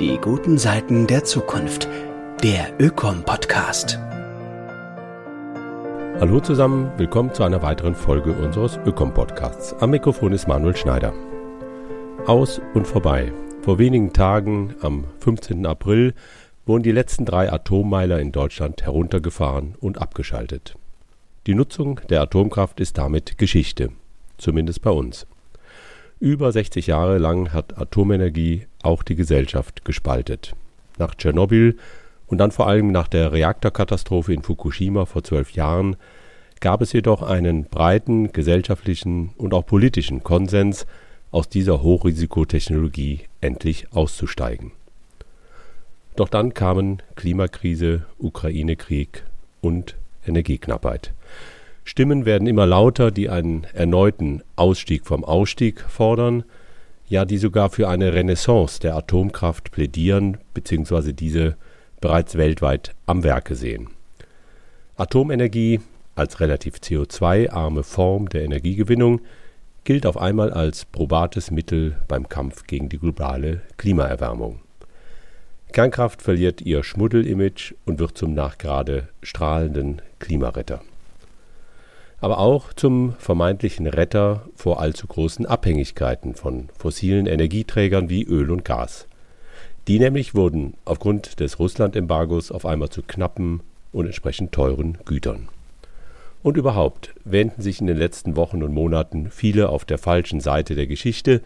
Die guten Seiten der Zukunft. Der Ökom-Podcast. Hallo zusammen, willkommen zu einer weiteren Folge unseres Ökom-Podcasts. Am Mikrofon ist Manuel Schneider. Aus und vorbei. Vor wenigen Tagen, am 15. April, wurden die letzten drei Atommeiler in Deutschland heruntergefahren und abgeschaltet. Die Nutzung der Atomkraft ist damit Geschichte, zumindest bei uns. Über 60 Jahre lang hat Atomenergie auch die Gesellschaft gespaltet. Nach Tschernobyl und dann vor allem nach der Reaktorkatastrophe in Fukushima vor zwölf Jahren gab es jedoch einen breiten gesellschaftlichen und auch politischen Konsens, aus dieser Hochrisikotechnologie endlich auszusteigen. Doch dann kamen Klimakrise, Ukraine-Krieg und Energieknappheit. Stimmen werden immer lauter, die einen erneuten Ausstieg vom Ausstieg fordern, ja, die sogar für eine Renaissance der Atomkraft plädieren bzw. diese bereits weltweit am Werke sehen. Atomenergie als relativ CO2-arme Form der Energiegewinnung gilt auf einmal als probates Mittel beim Kampf gegen die globale Klimaerwärmung. Kernkraft verliert ihr Schmuddelimage und wird zum nachgerade strahlenden Klimaretter aber auch zum vermeintlichen Retter vor allzu großen Abhängigkeiten von fossilen Energieträgern wie Öl und Gas. Die nämlich wurden aufgrund des Russland-Embargos auf einmal zu knappen und entsprechend teuren Gütern. Und überhaupt wähnten sich in den letzten Wochen und Monaten viele auf der falschen Seite der Geschichte,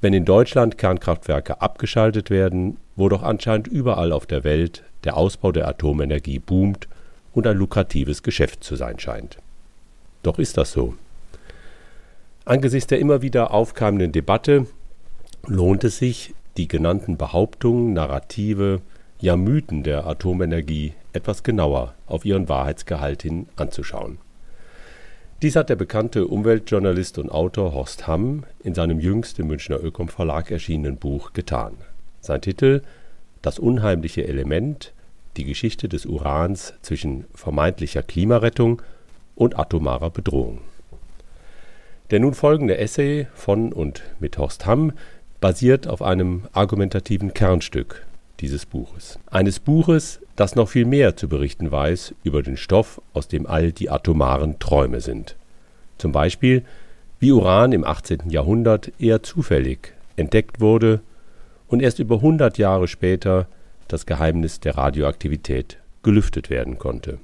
wenn in Deutschland Kernkraftwerke abgeschaltet werden, wo doch anscheinend überall auf der Welt der Ausbau der Atomenergie boomt und ein lukratives Geschäft zu sein scheint. Doch ist das so. Angesichts der immer wieder aufkeimenden Debatte lohnt es sich, die genannten Behauptungen, Narrative, ja Mythen der Atomenergie etwas genauer auf ihren Wahrheitsgehalt hin anzuschauen. Dies hat der bekannte Umweltjournalist und Autor Horst Hamm in seinem jüngst im Münchner Ökom Verlag erschienenen Buch getan. Sein Titel Das unheimliche Element, die Geschichte des Urans zwischen vermeintlicher Klimarettung und atomarer Bedrohung. Der nun folgende Essay von und mit Horst Hamm basiert auf einem argumentativen Kernstück dieses Buches. Eines Buches, das noch viel mehr zu berichten weiß über den Stoff, aus dem all die atomaren Träume sind. Zum Beispiel, wie Uran im 18. Jahrhundert eher zufällig entdeckt wurde und erst über 100 Jahre später das Geheimnis der Radioaktivität gelüftet werden konnte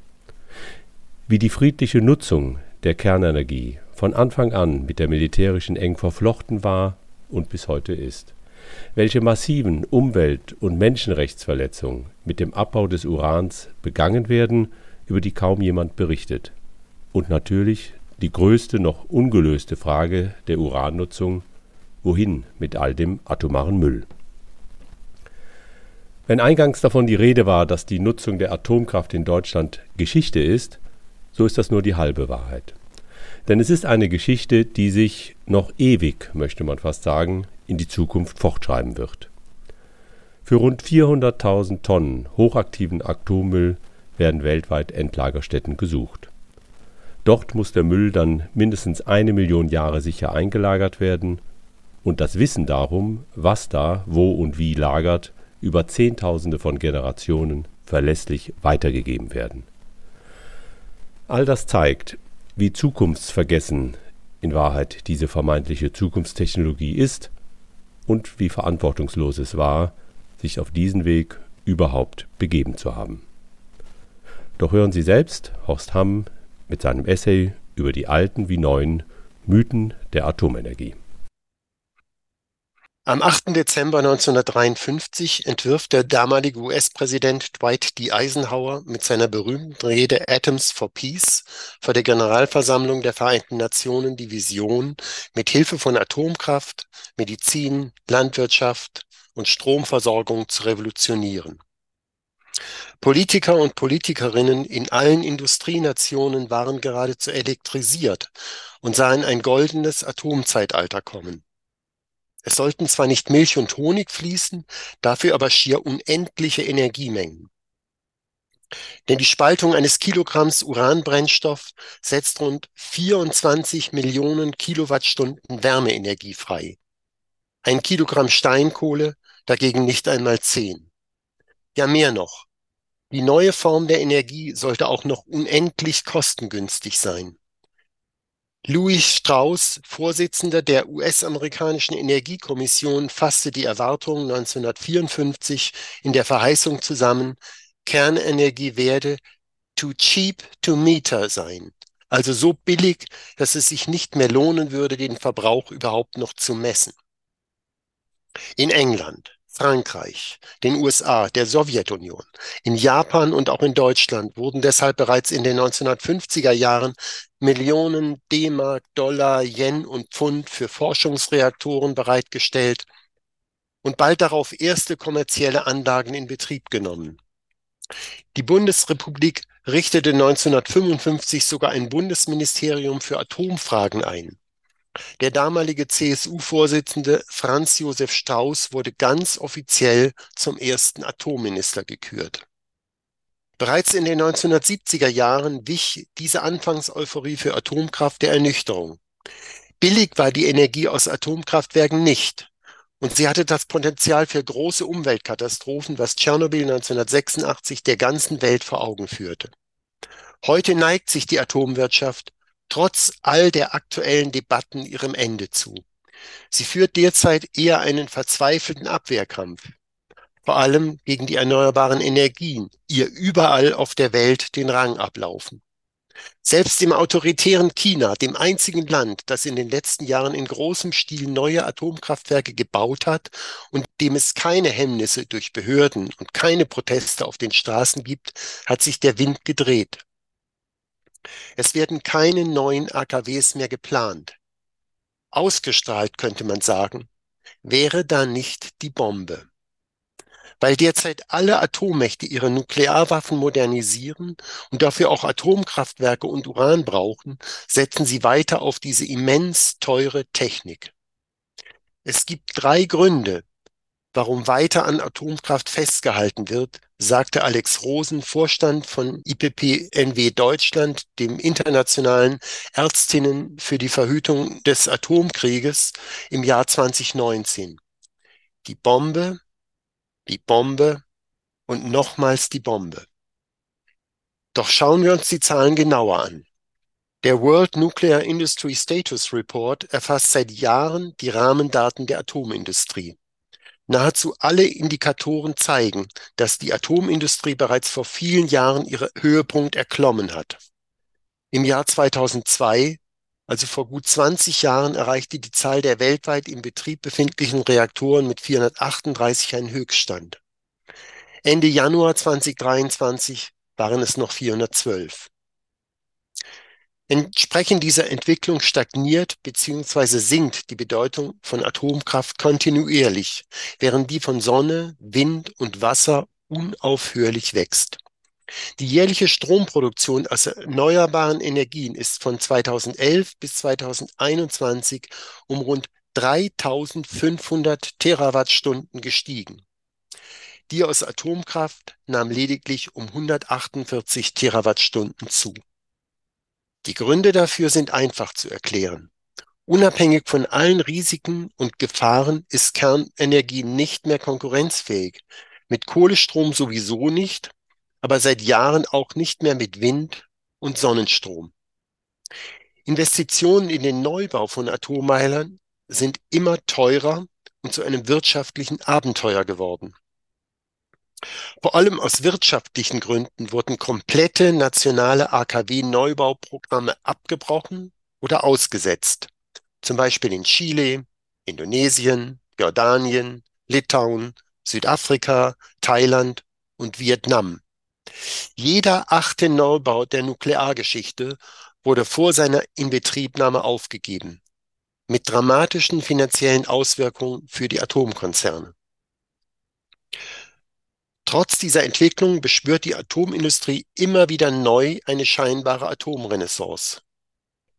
wie die friedliche Nutzung der Kernenergie von Anfang an mit der militärischen eng verflochten war und bis heute ist, welche massiven Umwelt- und Menschenrechtsverletzungen mit dem Abbau des Urans begangen werden, über die kaum jemand berichtet, und natürlich die größte noch ungelöste Frage der Urannutzung wohin mit all dem atomaren Müll. Wenn eingangs davon die Rede war, dass die Nutzung der Atomkraft in Deutschland Geschichte ist, so ist das nur die halbe Wahrheit. Denn es ist eine Geschichte, die sich noch ewig, möchte man fast sagen, in die Zukunft fortschreiben wird. Für rund 400.000 Tonnen hochaktiven Atommüll werden weltweit Endlagerstätten gesucht. Dort muss der Müll dann mindestens eine Million Jahre sicher eingelagert werden und das Wissen darum, was da, wo und wie lagert, über Zehntausende von Generationen verlässlich weitergegeben werden. All das zeigt, wie zukunftsvergessen in Wahrheit diese vermeintliche Zukunftstechnologie ist und wie verantwortungslos es war, sich auf diesen Weg überhaupt begeben zu haben. Doch hören Sie selbst Horst Hamm mit seinem Essay über die alten wie neuen Mythen der Atomenergie. Am 8. Dezember 1953 entwirft der damalige US-Präsident Dwight D. Eisenhower mit seiner berühmten Rede Atoms for Peace vor der Generalversammlung der Vereinten Nationen die Vision, mit Hilfe von Atomkraft, Medizin, Landwirtschaft und Stromversorgung zu revolutionieren. Politiker und Politikerinnen in allen Industrienationen waren geradezu elektrisiert und sahen ein goldenes Atomzeitalter kommen. Es sollten zwar nicht Milch und Honig fließen, dafür aber schier unendliche Energiemengen. Denn die Spaltung eines Kilogramms Uranbrennstoff setzt rund 24 Millionen Kilowattstunden Wärmeenergie frei. Ein Kilogramm Steinkohle dagegen nicht einmal zehn. Ja, mehr noch. Die neue Form der Energie sollte auch noch unendlich kostengünstig sein. Louis Strauss, Vorsitzender der US-amerikanischen Energiekommission, fasste die Erwartungen 1954 in der Verheißung zusammen, Kernenergie werde too cheap to meter sein, also so billig, dass es sich nicht mehr lohnen würde, den Verbrauch überhaupt noch zu messen. In England, Frankreich, den USA, der Sowjetunion, in Japan und auch in Deutschland wurden deshalb bereits in den 1950er Jahren Millionen D-Mark, Dollar, Yen und Pfund für Forschungsreaktoren bereitgestellt und bald darauf erste kommerzielle Anlagen in Betrieb genommen. Die Bundesrepublik richtete 1955 sogar ein Bundesministerium für Atomfragen ein. Der damalige CSU-Vorsitzende Franz Josef Strauß wurde ganz offiziell zum ersten Atomminister gekürt. Bereits in den 1970er Jahren wich diese Anfangseuphorie für Atomkraft der Ernüchterung. Billig war die Energie aus Atomkraftwerken nicht. Und sie hatte das Potenzial für große Umweltkatastrophen, was Tschernobyl 1986 der ganzen Welt vor Augen führte. Heute neigt sich die Atomwirtschaft trotz all der aktuellen Debatten ihrem Ende zu. Sie führt derzeit eher einen verzweifelten Abwehrkampf, vor allem gegen die erneuerbaren Energien, ihr überall auf der Welt den Rang ablaufen. Selbst im autoritären China, dem einzigen Land, das in den letzten Jahren in großem Stil neue Atomkraftwerke gebaut hat und dem es keine Hemmnisse durch Behörden und keine Proteste auf den Straßen gibt, hat sich der Wind gedreht. Es werden keine neuen AKWs mehr geplant. Ausgestrahlt könnte man sagen, wäre da nicht die Bombe. Weil derzeit alle Atommächte ihre Nuklearwaffen modernisieren und dafür auch Atomkraftwerke und Uran brauchen, setzen sie weiter auf diese immens teure Technik. Es gibt drei Gründe, warum weiter an Atomkraft festgehalten wird, sagte Alex Rosen, Vorstand von IPPNW Deutschland, dem internationalen Ärztinnen für die Verhütung des Atomkrieges im Jahr 2019. Die Bombe, die Bombe und nochmals die Bombe. Doch schauen wir uns die Zahlen genauer an. Der World Nuclear Industry Status Report erfasst seit Jahren die Rahmendaten der Atomindustrie. Nahezu alle Indikatoren zeigen, dass die Atomindustrie bereits vor vielen Jahren ihren Höhepunkt erklommen hat. Im Jahr 2002, also vor gut 20 Jahren, erreichte die Zahl der weltweit im Betrieb befindlichen Reaktoren mit 438 einen Höchststand. Ende Januar 2023 waren es noch 412. Entsprechend dieser Entwicklung stagniert bzw. sinkt die Bedeutung von Atomkraft kontinuierlich, während die von Sonne, Wind und Wasser unaufhörlich wächst. Die jährliche Stromproduktion aus erneuerbaren Energien ist von 2011 bis 2021 um rund 3500 Terawattstunden gestiegen. Die aus Atomkraft nahm lediglich um 148 Terawattstunden zu. Die Gründe dafür sind einfach zu erklären. Unabhängig von allen Risiken und Gefahren ist Kernenergie nicht mehr konkurrenzfähig. Mit Kohlestrom sowieso nicht, aber seit Jahren auch nicht mehr mit Wind und Sonnenstrom. Investitionen in den Neubau von Atommeilern sind immer teurer und zu einem wirtschaftlichen Abenteuer geworden. Vor allem aus wirtschaftlichen Gründen wurden komplette nationale AKW-Neubauprogramme abgebrochen oder ausgesetzt, zum Beispiel in Chile, Indonesien, Jordanien, Litauen, Südafrika, Thailand und Vietnam. Jeder achte Neubau der Nukleargeschichte wurde vor seiner Inbetriebnahme aufgegeben, mit dramatischen finanziellen Auswirkungen für die Atomkonzerne. Trotz dieser Entwicklung beschwört die Atomindustrie immer wieder neu eine scheinbare Atomrenaissance.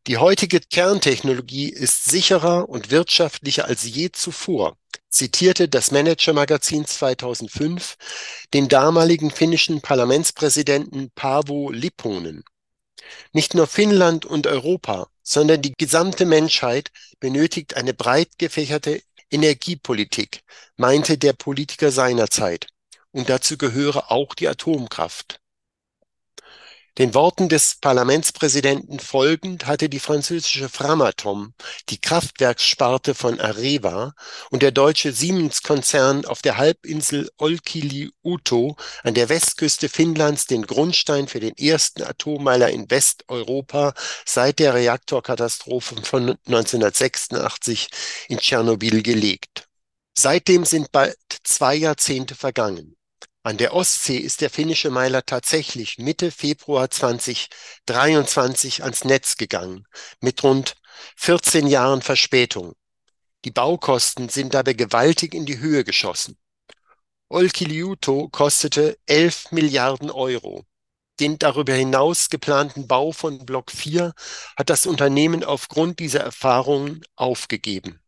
Die heutige Kerntechnologie ist sicherer und wirtschaftlicher als je zuvor, zitierte das Manager-Magazin 2005 den damaligen finnischen Parlamentspräsidenten Paavo Lipponen. Nicht nur Finnland und Europa, sondern die gesamte Menschheit benötigt eine breit gefächerte Energiepolitik, meinte der Politiker seinerzeit, und dazu gehöre auch die Atomkraft. Den Worten des Parlamentspräsidenten folgend hatte die französische Framatome, die Kraftwerkssparte von Areva, und der deutsche Siemens-Konzern auf der Halbinsel Olkiluoto an der Westküste Finnlands den Grundstein für den ersten Atommeiler in Westeuropa seit der Reaktorkatastrophe von 1986 in Tschernobyl gelegt. Seitdem sind bald zwei Jahrzehnte vergangen. An der Ostsee ist der finnische Meiler tatsächlich Mitte Februar 2023 ans Netz gegangen, mit rund 14 Jahren Verspätung. Die Baukosten sind dabei gewaltig in die Höhe geschossen. Olkiluoto kostete 11 Milliarden Euro. Den darüber hinaus geplanten Bau von Block 4 hat das Unternehmen aufgrund dieser Erfahrungen aufgegeben.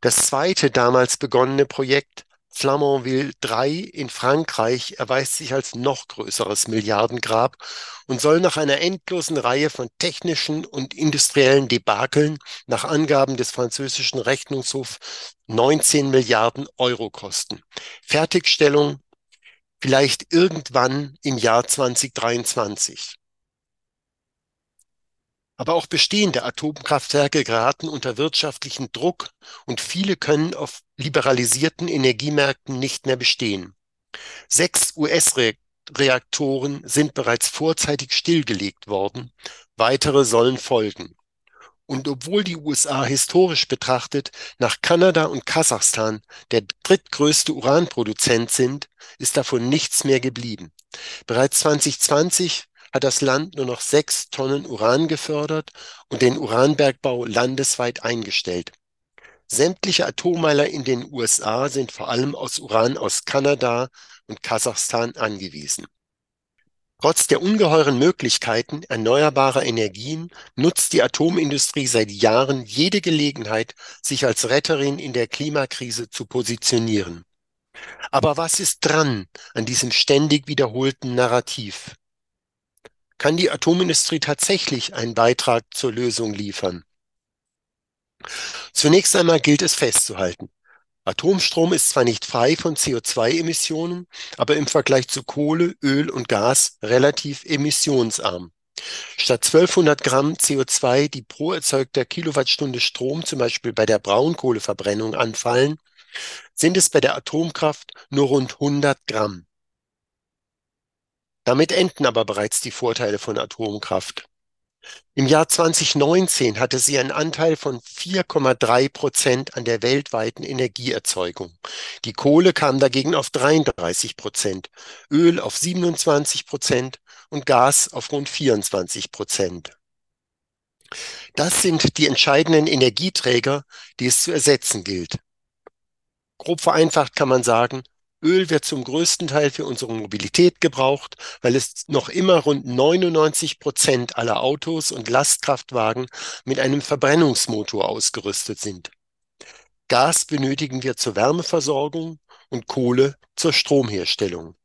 Das zweite damals begonnene Projekt Flamanville 3 in Frankreich erweist sich als noch größeres Milliardengrab und soll nach einer endlosen Reihe von technischen und industriellen Debakeln nach Angaben des französischen Rechnungshofs 19 Milliarden Euro kosten. Fertigstellung vielleicht irgendwann im Jahr 2023. Aber auch bestehende Atomkraftwerke geraten unter wirtschaftlichen Druck und viele können auf liberalisierten Energiemärkten nicht mehr bestehen. Sechs US-Reaktoren sind bereits vorzeitig stillgelegt worden, weitere sollen folgen. Und obwohl die USA historisch betrachtet nach Kanada und Kasachstan der drittgrößte Uranproduzent sind, ist davon nichts mehr geblieben. Bereits 2020 hat das Land nur noch sechs Tonnen Uran gefördert und den Uranbergbau landesweit eingestellt. Sämtliche Atommeiler in den USA sind vor allem aus Uran aus Kanada und Kasachstan angewiesen. Trotz der ungeheuren Möglichkeiten erneuerbarer Energien nutzt die Atomindustrie seit Jahren jede Gelegenheit, sich als Retterin in der Klimakrise zu positionieren. Aber was ist dran an diesem ständig wiederholten Narrativ? Kann die Atomindustrie tatsächlich einen Beitrag zur Lösung liefern? Zunächst einmal gilt es festzuhalten. Atomstrom ist zwar nicht frei von CO2-Emissionen, aber im Vergleich zu Kohle, Öl und Gas relativ emissionsarm. Statt 1200 Gramm CO2, die pro erzeugter Kilowattstunde Strom zum Beispiel bei der Braunkohleverbrennung anfallen, sind es bei der Atomkraft nur rund 100 Gramm. Damit enden aber bereits die Vorteile von Atomkraft. Im Jahr 2019 hatte sie einen Anteil von 4,3 Prozent an der weltweiten Energieerzeugung. Die Kohle kam dagegen auf 33 Prozent, Öl auf 27 Prozent und Gas auf rund 24 Prozent. Das sind die entscheidenden Energieträger, die es zu ersetzen gilt. Grob vereinfacht kann man sagen, Öl wird zum größten Teil für unsere Mobilität gebraucht, weil es noch immer rund 99 Prozent aller Autos und Lastkraftwagen mit einem Verbrennungsmotor ausgerüstet sind. Gas benötigen wir zur Wärmeversorgung und Kohle zur Stromherstellung.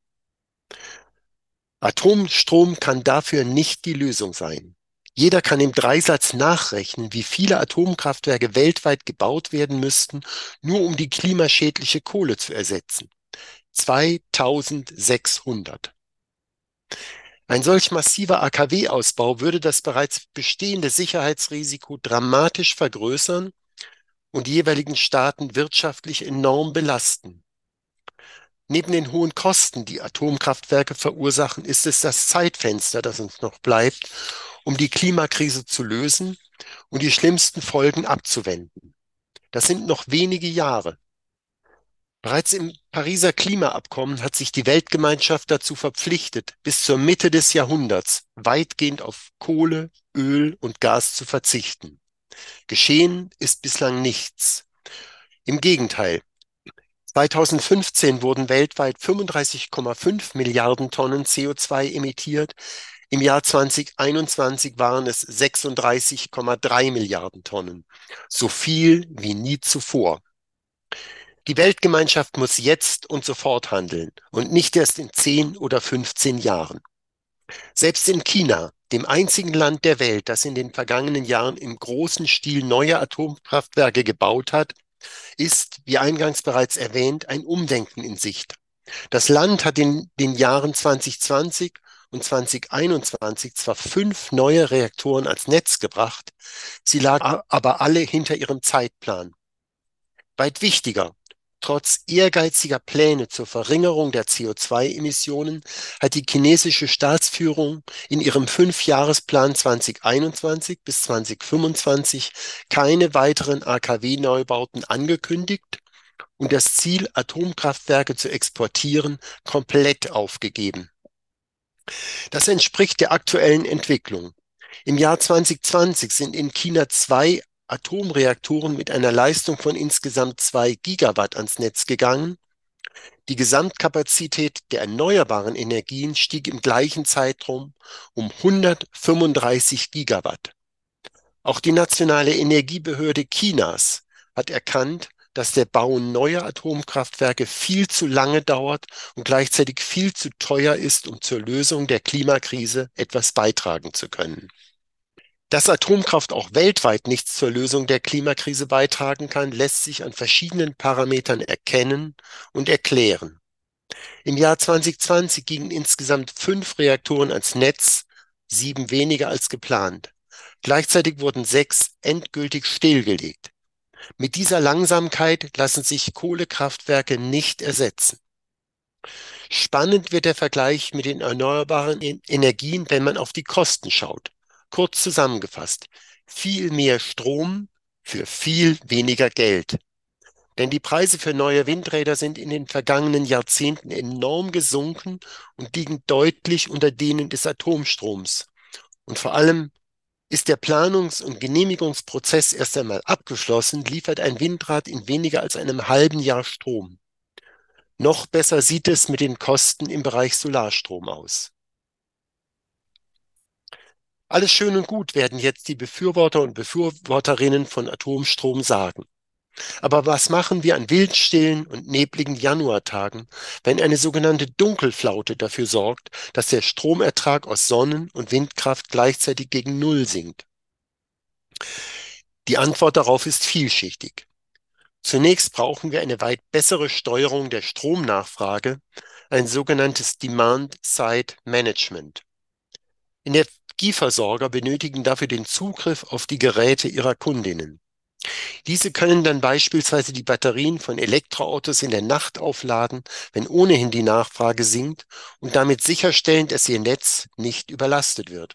Atomstrom kann dafür nicht die Lösung sein. Jeder kann im Dreisatz nachrechnen, wie viele Atomkraftwerke weltweit gebaut werden müssten, nur um die klimaschädliche Kohle zu ersetzen. 2600. Ein solch massiver AKW-Ausbau würde das bereits bestehende Sicherheitsrisiko dramatisch vergrößern und die jeweiligen Staaten wirtschaftlich enorm belasten. Neben den hohen Kosten, die Atomkraftwerke verursachen, ist es das Zeitfenster, das uns noch bleibt, um die Klimakrise zu lösen und die schlimmsten Folgen abzuwenden. Das sind noch wenige Jahre. Bereits im Pariser Klimaabkommen hat sich die Weltgemeinschaft dazu verpflichtet, bis zur Mitte des Jahrhunderts weitgehend auf Kohle, Öl und Gas zu verzichten. Geschehen ist bislang nichts. Im Gegenteil. 2015 wurden weltweit 35,5 Milliarden Tonnen CO2 emittiert. Im Jahr 2021 waren es 36,3 Milliarden Tonnen. So viel wie nie zuvor. Die Weltgemeinschaft muss jetzt und sofort handeln und nicht erst in 10 oder 15 Jahren. Selbst in China, dem einzigen Land der Welt, das in den vergangenen Jahren im großen Stil neue Atomkraftwerke gebaut hat, ist, wie eingangs bereits erwähnt, ein Umdenken in Sicht. Das Land hat in den Jahren 2020 und 2021 zwar fünf neue Reaktoren als Netz gebracht, sie lagen aber alle hinter ihrem Zeitplan. Weit wichtiger, trotz ehrgeiziger Pläne zur Verringerung der CO2-Emissionen hat die chinesische Staatsführung in ihrem Fünfjahresplan 2021 bis 2025 keine weiteren AKW-Neubauten angekündigt und das Ziel, Atomkraftwerke zu exportieren, komplett aufgegeben. Das entspricht der aktuellen Entwicklung. Im Jahr 2020 sind in China zwei Atomreaktoren mit einer Leistung von insgesamt zwei Gigawatt ans Netz gegangen. Die Gesamtkapazität der erneuerbaren Energien stieg im gleichen Zeitraum um 135 Gigawatt. Auch die nationale Energiebehörde Chinas hat erkannt, dass der Bau neuer Atomkraftwerke viel zu lange dauert und gleichzeitig viel zu teuer ist, um zur Lösung der Klimakrise etwas beitragen zu können. Dass Atomkraft auch weltweit nichts zur Lösung der Klimakrise beitragen kann, lässt sich an verschiedenen Parametern erkennen und erklären. Im Jahr 2020 gingen insgesamt fünf Reaktoren ans Netz, sieben weniger als geplant. Gleichzeitig wurden sechs endgültig stillgelegt. Mit dieser Langsamkeit lassen sich Kohlekraftwerke nicht ersetzen. Spannend wird der Vergleich mit den erneuerbaren Energien, wenn man auf die Kosten schaut. Kurz zusammengefasst, viel mehr Strom für viel weniger Geld. Denn die Preise für neue Windräder sind in den vergangenen Jahrzehnten enorm gesunken und liegen deutlich unter denen des Atomstroms. Und vor allem ist der Planungs- und Genehmigungsprozess erst einmal abgeschlossen, liefert ein Windrad in weniger als einem halben Jahr Strom. Noch besser sieht es mit den Kosten im Bereich Solarstrom aus. Alles schön und gut werden jetzt die Befürworter und Befürworterinnen von Atomstrom sagen. Aber was machen wir an wildstillen und nebligen Januartagen, wenn eine sogenannte Dunkelflaute dafür sorgt, dass der Stromertrag aus Sonnen- und Windkraft gleichzeitig gegen Null sinkt? Die Antwort darauf ist vielschichtig. Zunächst brauchen wir eine weit bessere Steuerung der Stromnachfrage, ein sogenanntes Demand-Side Management. Energieversorger benötigen dafür den Zugriff auf die Geräte ihrer Kundinnen. Diese können dann beispielsweise die Batterien von Elektroautos in der Nacht aufladen, wenn ohnehin die Nachfrage sinkt und damit sicherstellen, dass ihr Netz nicht überlastet wird.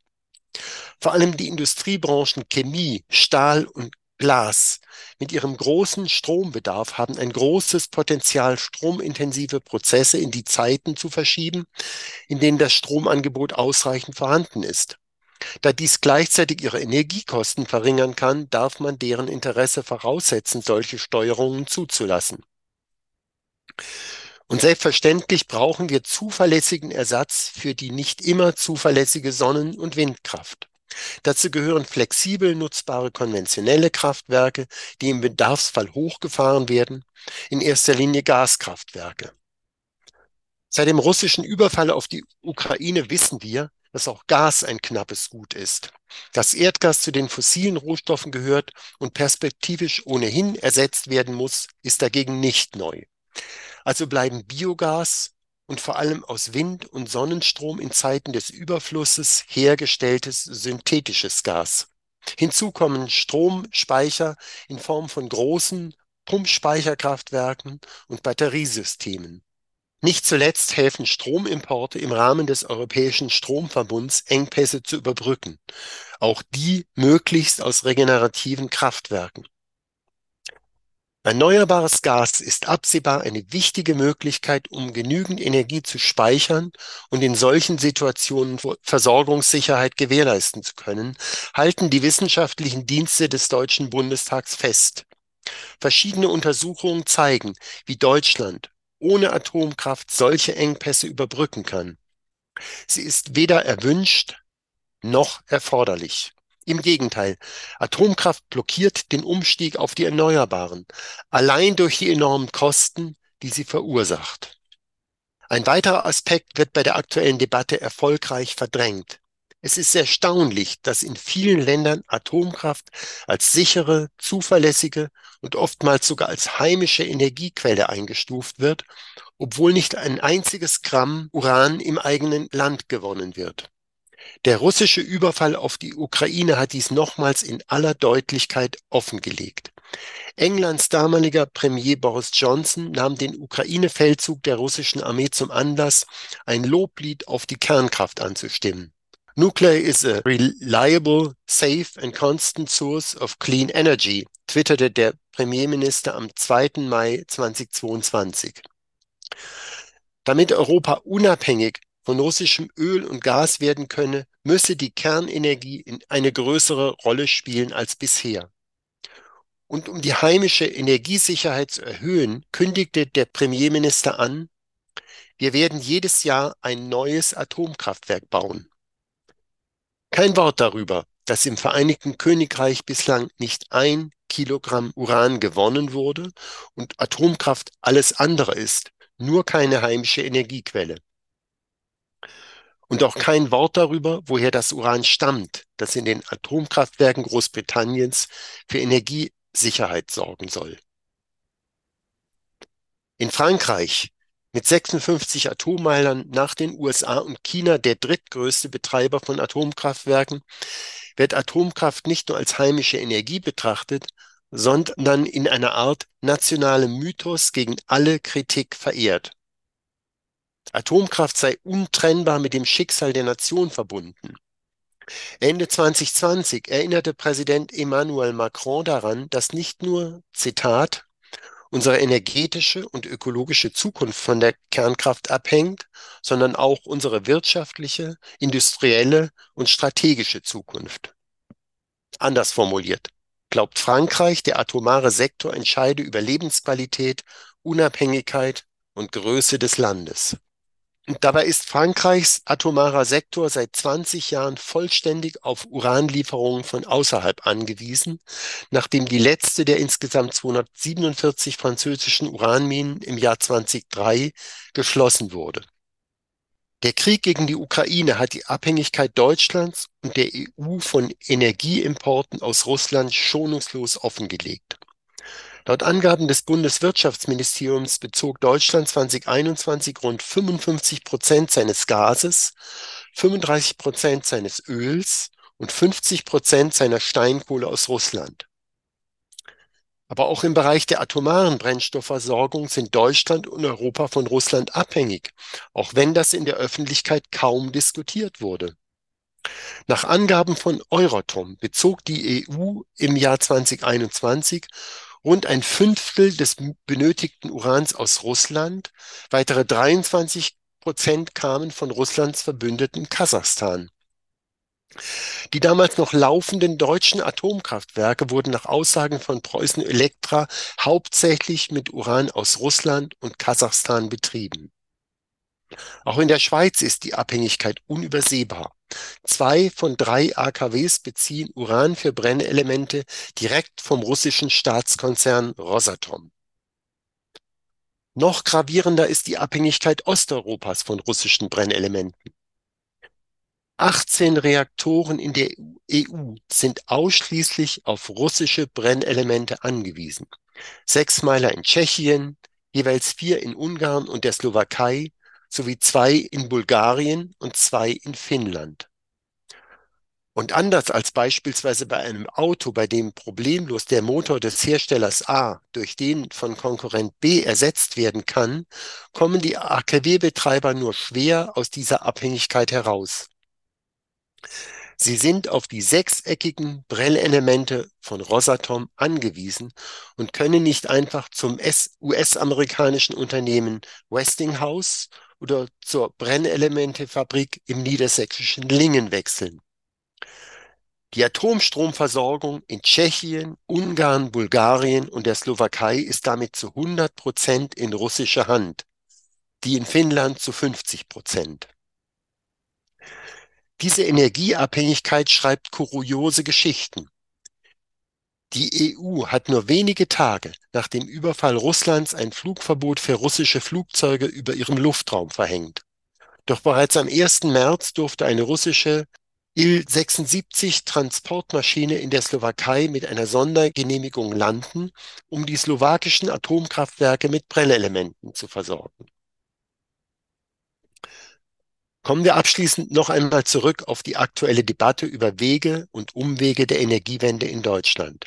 Vor allem die Industriebranchen Chemie, Stahl und Glas mit ihrem großen Strombedarf haben ein großes Potenzial, stromintensive Prozesse in die Zeiten zu verschieben, in denen das Stromangebot ausreichend vorhanden ist. Da dies gleichzeitig ihre Energiekosten verringern kann, darf man deren Interesse voraussetzen, solche Steuerungen zuzulassen. Und selbstverständlich brauchen wir zuverlässigen Ersatz für die nicht immer zuverlässige Sonnen- und Windkraft. Dazu gehören flexibel nutzbare konventionelle Kraftwerke, die im Bedarfsfall hochgefahren werden, in erster Linie Gaskraftwerke. Seit dem russischen Überfall auf die Ukraine wissen wir, dass auch Gas ein knappes Gut ist. Dass Erdgas zu den fossilen Rohstoffen gehört und perspektivisch ohnehin ersetzt werden muss, ist dagegen nicht neu. Also bleiben Biogas und vor allem aus Wind- und Sonnenstrom in Zeiten des Überflusses hergestelltes synthetisches Gas. Hinzu kommen Stromspeicher in Form von großen Pumpspeicherkraftwerken und Batteriesystemen. Nicht zuletzt helfen Stromimporte im Rahmen des Europäischen Stromverbunds, Engpässe zu überbrücken, auch die möglichst aus regenerativen Kraftwerken. Erneuerbares Gas ist absehbar eine wichtige Möglichkeit, um genügend Energie zu speichern und in solchen Situationen Versorgungssicherheit gewährleisten zu können, halten die wissenschaftlichen Dienste des Deutschen Bundestags fest. Verschiedene Untersuchungen zeigen, wie Deutschland ohne Atomkraft solche Engpässe überbrücken kann. Sie ist weder erwünscht noch erforderlich. Im Gegenteil, Atomkraft blockiert den Umstieg auf die Erneuerbaren, allein durch die enormen Kosten, die sie verursacht. Ein weiterer Aspekt wird bei der aktuellen Debatte erfolgreich verdrängt. Es ist erstaunlich, dass in vielen Ländern Atomkraft als sichere, zuverlässige und oftmals sogar als heimische Energiequelle eingestuft wird, obwohl nicht ein einziges Gramm Uran im eigenen Land gewonnen wird. Der russische Überfall auf die Ukraine hat dies nochmals in aller Deutlichkeit offengelegt. Englands damaliger Premier Boris Johnson nahm den Ukraine-Feldzug der russischen Armee zum Anlass, ein Loblied auf die Kernkraft anzustimmen. Nuclear is a reliable, safe and constant source of clean energy, twitterte der Premierminister am 2. Mai 2022. Damit Europa unabhängig von russischem Öl und Gas werden könne, müsse die Kernenergie eine größere Rolle spielen als bisher. Und um die heimische Energiesicherheit zu erhöhen, kündigte der Premierminister an, wir werden jedes Jahr ein neues Atomkraftwerk bauen. Kein Wort darüber, dass im Vereinigten Königreich bislang nicht ein Kilogramm Uran gewonnen wurde und Atomkraft alles andere ist, nur keine heimische Energiequelle. Und auch kein Wort darüber, woher das Uran stammt, das in den Atomkraftwerken Großbritanniens für Energiesicherheit sorgen soll. In Frankreich mit 56 Atommeilern nach den USA und China der drittgrößte Betreiber von Atomkraftwerken, wird Atomkraft nicht nur als heimische Energie betrachtet, sondern in einer Art nationalem Mythos gegen alle Kritik verehrt. Atomkraft sei untrennbar mit dem Schicksal der Nation verbunden. Ende 2020 erinnerte Präsident Emmanuel Macron daran, dass nicht nur, Zitat, unsere energetische und ökologische Zukunft von der Kernkraft abhängt, sondern auch unsere wirtschaftliche, industrielle und strategische Zukunft. Anders formuliert, glaubt Frankreich, der atomare Sektor entscheide über Lebensqualität, Unabhängigkeit und Größe des Landes. Dabei ist Frankreichs atomarer Sektor seit 20 Jahren vollständig auf Uranlieferungen von außerhalb angewiesen, nachdem die letzte der insgesamt 247 französischen Uranminen im Jahr 2003 geschlossen wurde. Der Krieg gegen die Ukraine hat die Abhängigkeit Deutschlands und der EU von Energieimporten aus Russland schonungslos offengelegt. Laut Angaben des Bundeswirtschaftsministeriums bezog Deutschland 2021 rund 55 Prozent seines Gases, 35 Prozent seines Öls und 50 Prozent seiner Steinkohle aus Russland. Aber auch im Bereich der atomaren Brennstoffversorgung sind Deutschland und Europa von Russland abhängig, auch wenn das in der Öffentlichkeit kaum diskutiert wurde. Nach Angaben von Euratom bezog die EU im Jahr 2021 rund ein Fünftel des benötigten Urans aus Russland, weitere 23 Prozent kamen von Russlands Verbündeten Kasachstan. Die damals noch laufenden deutschen Atomkraftwerke wurden nach Aussagen von Preußen Elektra hauptsächlich mit Uran aus Russland und Kasachstan betrieben. Auch in der Schweiz ist die Abhängigkeit unübersehbar. Zwei von drei AKWs beziehen Uran für Brennelemente direkt vom russischen Staatskonzern Rosatom. Noch gravierender ist die Abhängigkeit Osteuropas von russischen Brennelementen. 18 Reaktoren in der EU sind ausschließlich auf russische Brennelemente angewiesen. Sechs Meiler in Tschechien, jeweils vier in Ungarn und der Slowakei sowie zwei in Bulgarien und zwei in Finnland. Und anders als beispielsweise bei einem Auto, bei dem problemlos der Motor des Herstellers A durch den von Konkurrent B ersetzt werden kann, kommen die AKW-Betreiber nur schwer aus dieser Abhängigkeit heraus. Sie sind auf die sechseckigen Brennelemente von Rosatom angewiesen und können nicht einfach zum US-amerikanischen Unternehmen Westinghouse oder zur Brennelementefabrik im niedersächsischen Lingen wechseln. Die Atomstromversorgung in Tschechien, Ungarn, Bulgarien und der Slowakei ist damit zu 100 Prozent in russischer Hand, die in Finnland zu 50 Prozent. Diese Energieabhängigkeit schreibt kuriose Geschichten. Die EU hat nur wenige Tage nach dem Überfall Russlands ein Flugverbot für russische Flugzeuge über ihrem Luftraum verhängt. Doch bereits am 1. März durfte eine russische Il-76 Transportmaschine in der Slowakei mit einer Sondergenehmigung landen, um die slowakischen Atomkraftwerke mit Brennelementen zu versorgen. Kommen wir abschließend noch einmal zurück auf die aktuelle Debatte über Wege und Umwege der Energiewende in Deutschland.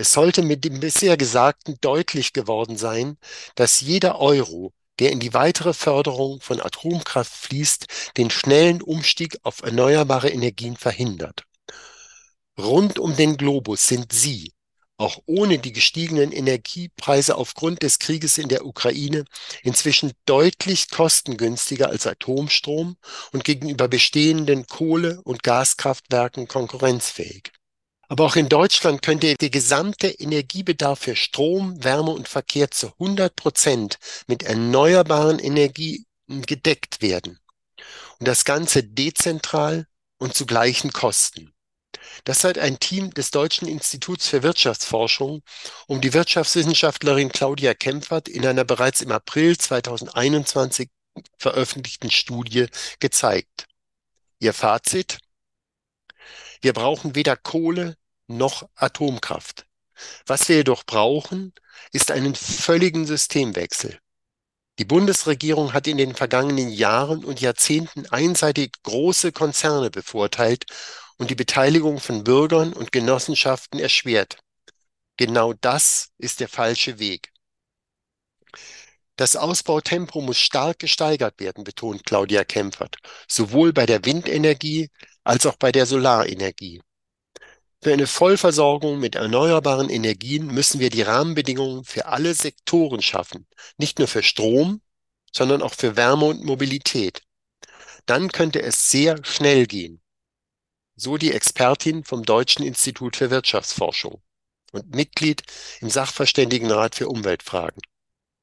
Es sollte mit dem bisher Gesagten deutlich geworden sein, dass jeder Euro, der in die weitere Förderung von Atomkraft fließt, den schnellen Umstieg auf erneuerbare Energien verhindert. Rund um den Globus sind Sie, auch ohne die gestiegenen Energiepreise aufgrund des Krieges in der Ukraine, inzwischen deutlich kostengünstiger als Atomstrom und gegenüber bestehenden Kohle- und Gaskraftwerken konkurrenzfähig. Aber auch in Deutschland könnte der gesamte Energiebedarf für Strom, Wärme und Verkehr zu 100 Prozent mit erneuerbaren Energien gedeckt werden. Und das Ganze dezentral und zu gleichen Kosten. Das hat ein Team des Deutschen Instituts für Wirtschaftsforschung um die Wirtschaftswissenschaftlerin Claudia Kempfert in einer bereits im April 2021 veröffentlichten Studie gezeigt. Ihr Fazit? Wir brauchen weder Kohle noch Atomkraft. Was wir jedoch brauchen, ist einen völligen Systemwechsel. Die Bundesregierung hat in den vergangenen Jahren und Jahrzehnten einseitig große Konzerne bevorteilt und die Beteiligung von Bürgern und Genossenschaften erschwert. Genau das ist der falsche Weg. Das Ausbautempo muss stark gesteigert werden, betont Claudia Kempfert, sowohl bei der Windenergie als auch bei der Solarenergie. Für eine Vollversorgung mit erneuerbaren Energien müssen wir die Rahmenbedingungen für alle Sektoren schaffen, nicht nur für Strom, sondern auch für Wärme und Mobilität. Dann könnte es sehr schnell gehen. So die Expertin vom Deutschen Institut für Wirtschaftsforschung und Mitglied im Sachverständigenrat für Umweltfragen.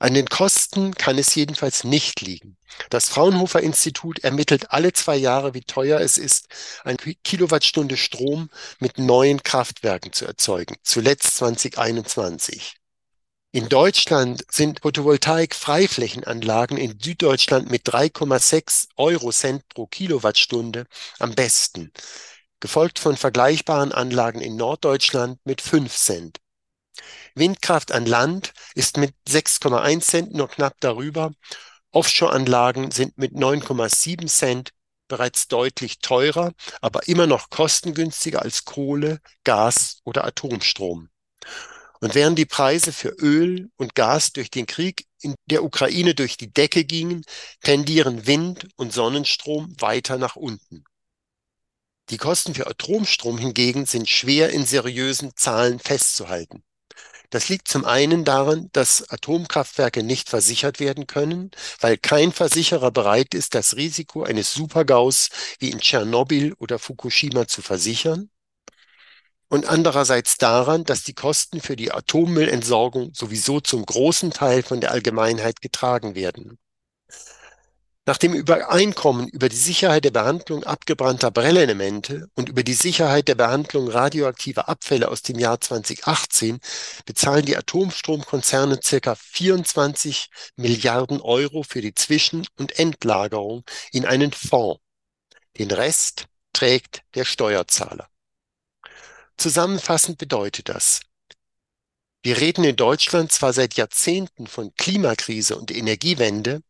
An den Kosten kann es jedenfalls nicht liegen. Das Fraunhofer Institut ermittelt alle zwei Jahre, wie teuer es ist, eine Kilowattstunde Strom mit neuen Kraftwerken zu erzeugen, zuletzt 2021. In Deutschland sind Photovoltaik-Freiflächenanlagen in Süddeutschland mit 3,6 Euro Cent pro Kilowattstunde am besten, gefolgt von vergleichbaren Anlagen in Norddeutschland mit 5 Cent. Windkraft an Land ist mit 6,1 Cent nur knapp darüber. Offshore-Anlagen sind mit 9,7 Cent bereits deutlich teurer, aber immer noch kostengünstiger als Kohle, Gas oder Atomstrom. Und während die Preise für Öl und Gas durch den Krieg in der Ukraine durch die Decke gingen, tendieren Wind- und Sonnenstrom weiter nach unten. Die Kosten für Atomstrom hingegen sind schwer in seriösen Zahlen festzuhalten. Das liegt zum einen daran, dass Atomkraftwerke nicht versichert werden können, weil kein Versicherer bereit ist, das Risiko eines Supergaus wie in Tschernobyl oder Fukushima zu versichern. Und andererseits daran, dass die Kosten für die Atommüllentsorgung sowieso zum großen Teil von der Allgemeinheit getragen werden. Nach dem Übereinkommen über die Sicherheit der Behandlung abgebrannter Brennelemente und über die Sicherheit der Behandlung radioaktiver Abfälle aus dem Jahr 2018 bezahlen die Atomstromkonzerne circa 24 Milliarden Euro für die Zwischen- und Endlagerung in einen Fonds. Den Rest trägt der Steuerzahler. Zusammenfassend bedeutet das, wir reden in Deutschland zwar seit Jahrzehnten von Klimakrise und Energiewende,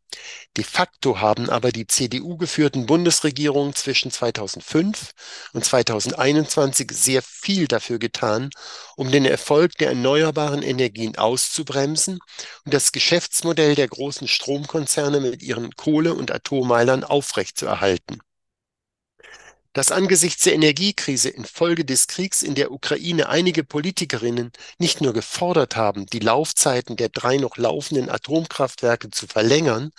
De facto haben aber die CDU-geführten Bundesregierungen zwischen 2005 und 2021 sehr viel dafür getan, um den Erfolg der erneuerbaren Energien auszubremsen und das Geschäftsmodell der großen Stromkonzerne mit ihren Kohle- und Atommeilern aufrechtzuerhalten dass angesichts der Energiekrise infolge des Kriegs in der Ukraine einige Politikerinnen nicht nur gefordert haben, die Laufzeiten der drei noch laufenden Atomkraftwerke zu verlängern,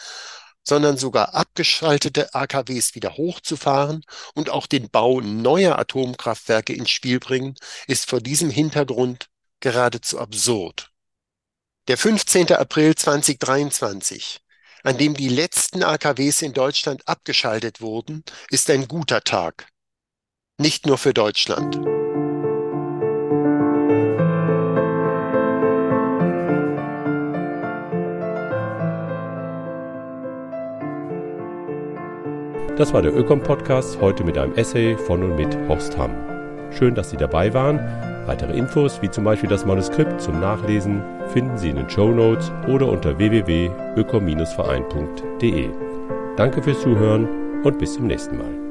sondern sogar abgeschaltete AKWs wieder hochzufahren und auch den Bau neuer Atomkraftwerke ins Spiel bringen, ist vor diesem Hintergrund geradezu absurd. Der 15. April 2023 an dem die letzten AKWs in Deutschland abgeschaltet wurden, ist ein guter Tag. Nicht nur für Deutschland. Das war der Ökom-Podcast, heute mit einem Essay von und mit Horst Hamm. Schön, dass Sie dabei waren. Weitere Infos, wie zum Beispiel das Manuskript zum Nachlesen, finden Sie in den Show Notes oder unter www.ökom-verein.de. Danke fürs Zuhören und bis zum nächsten Mal.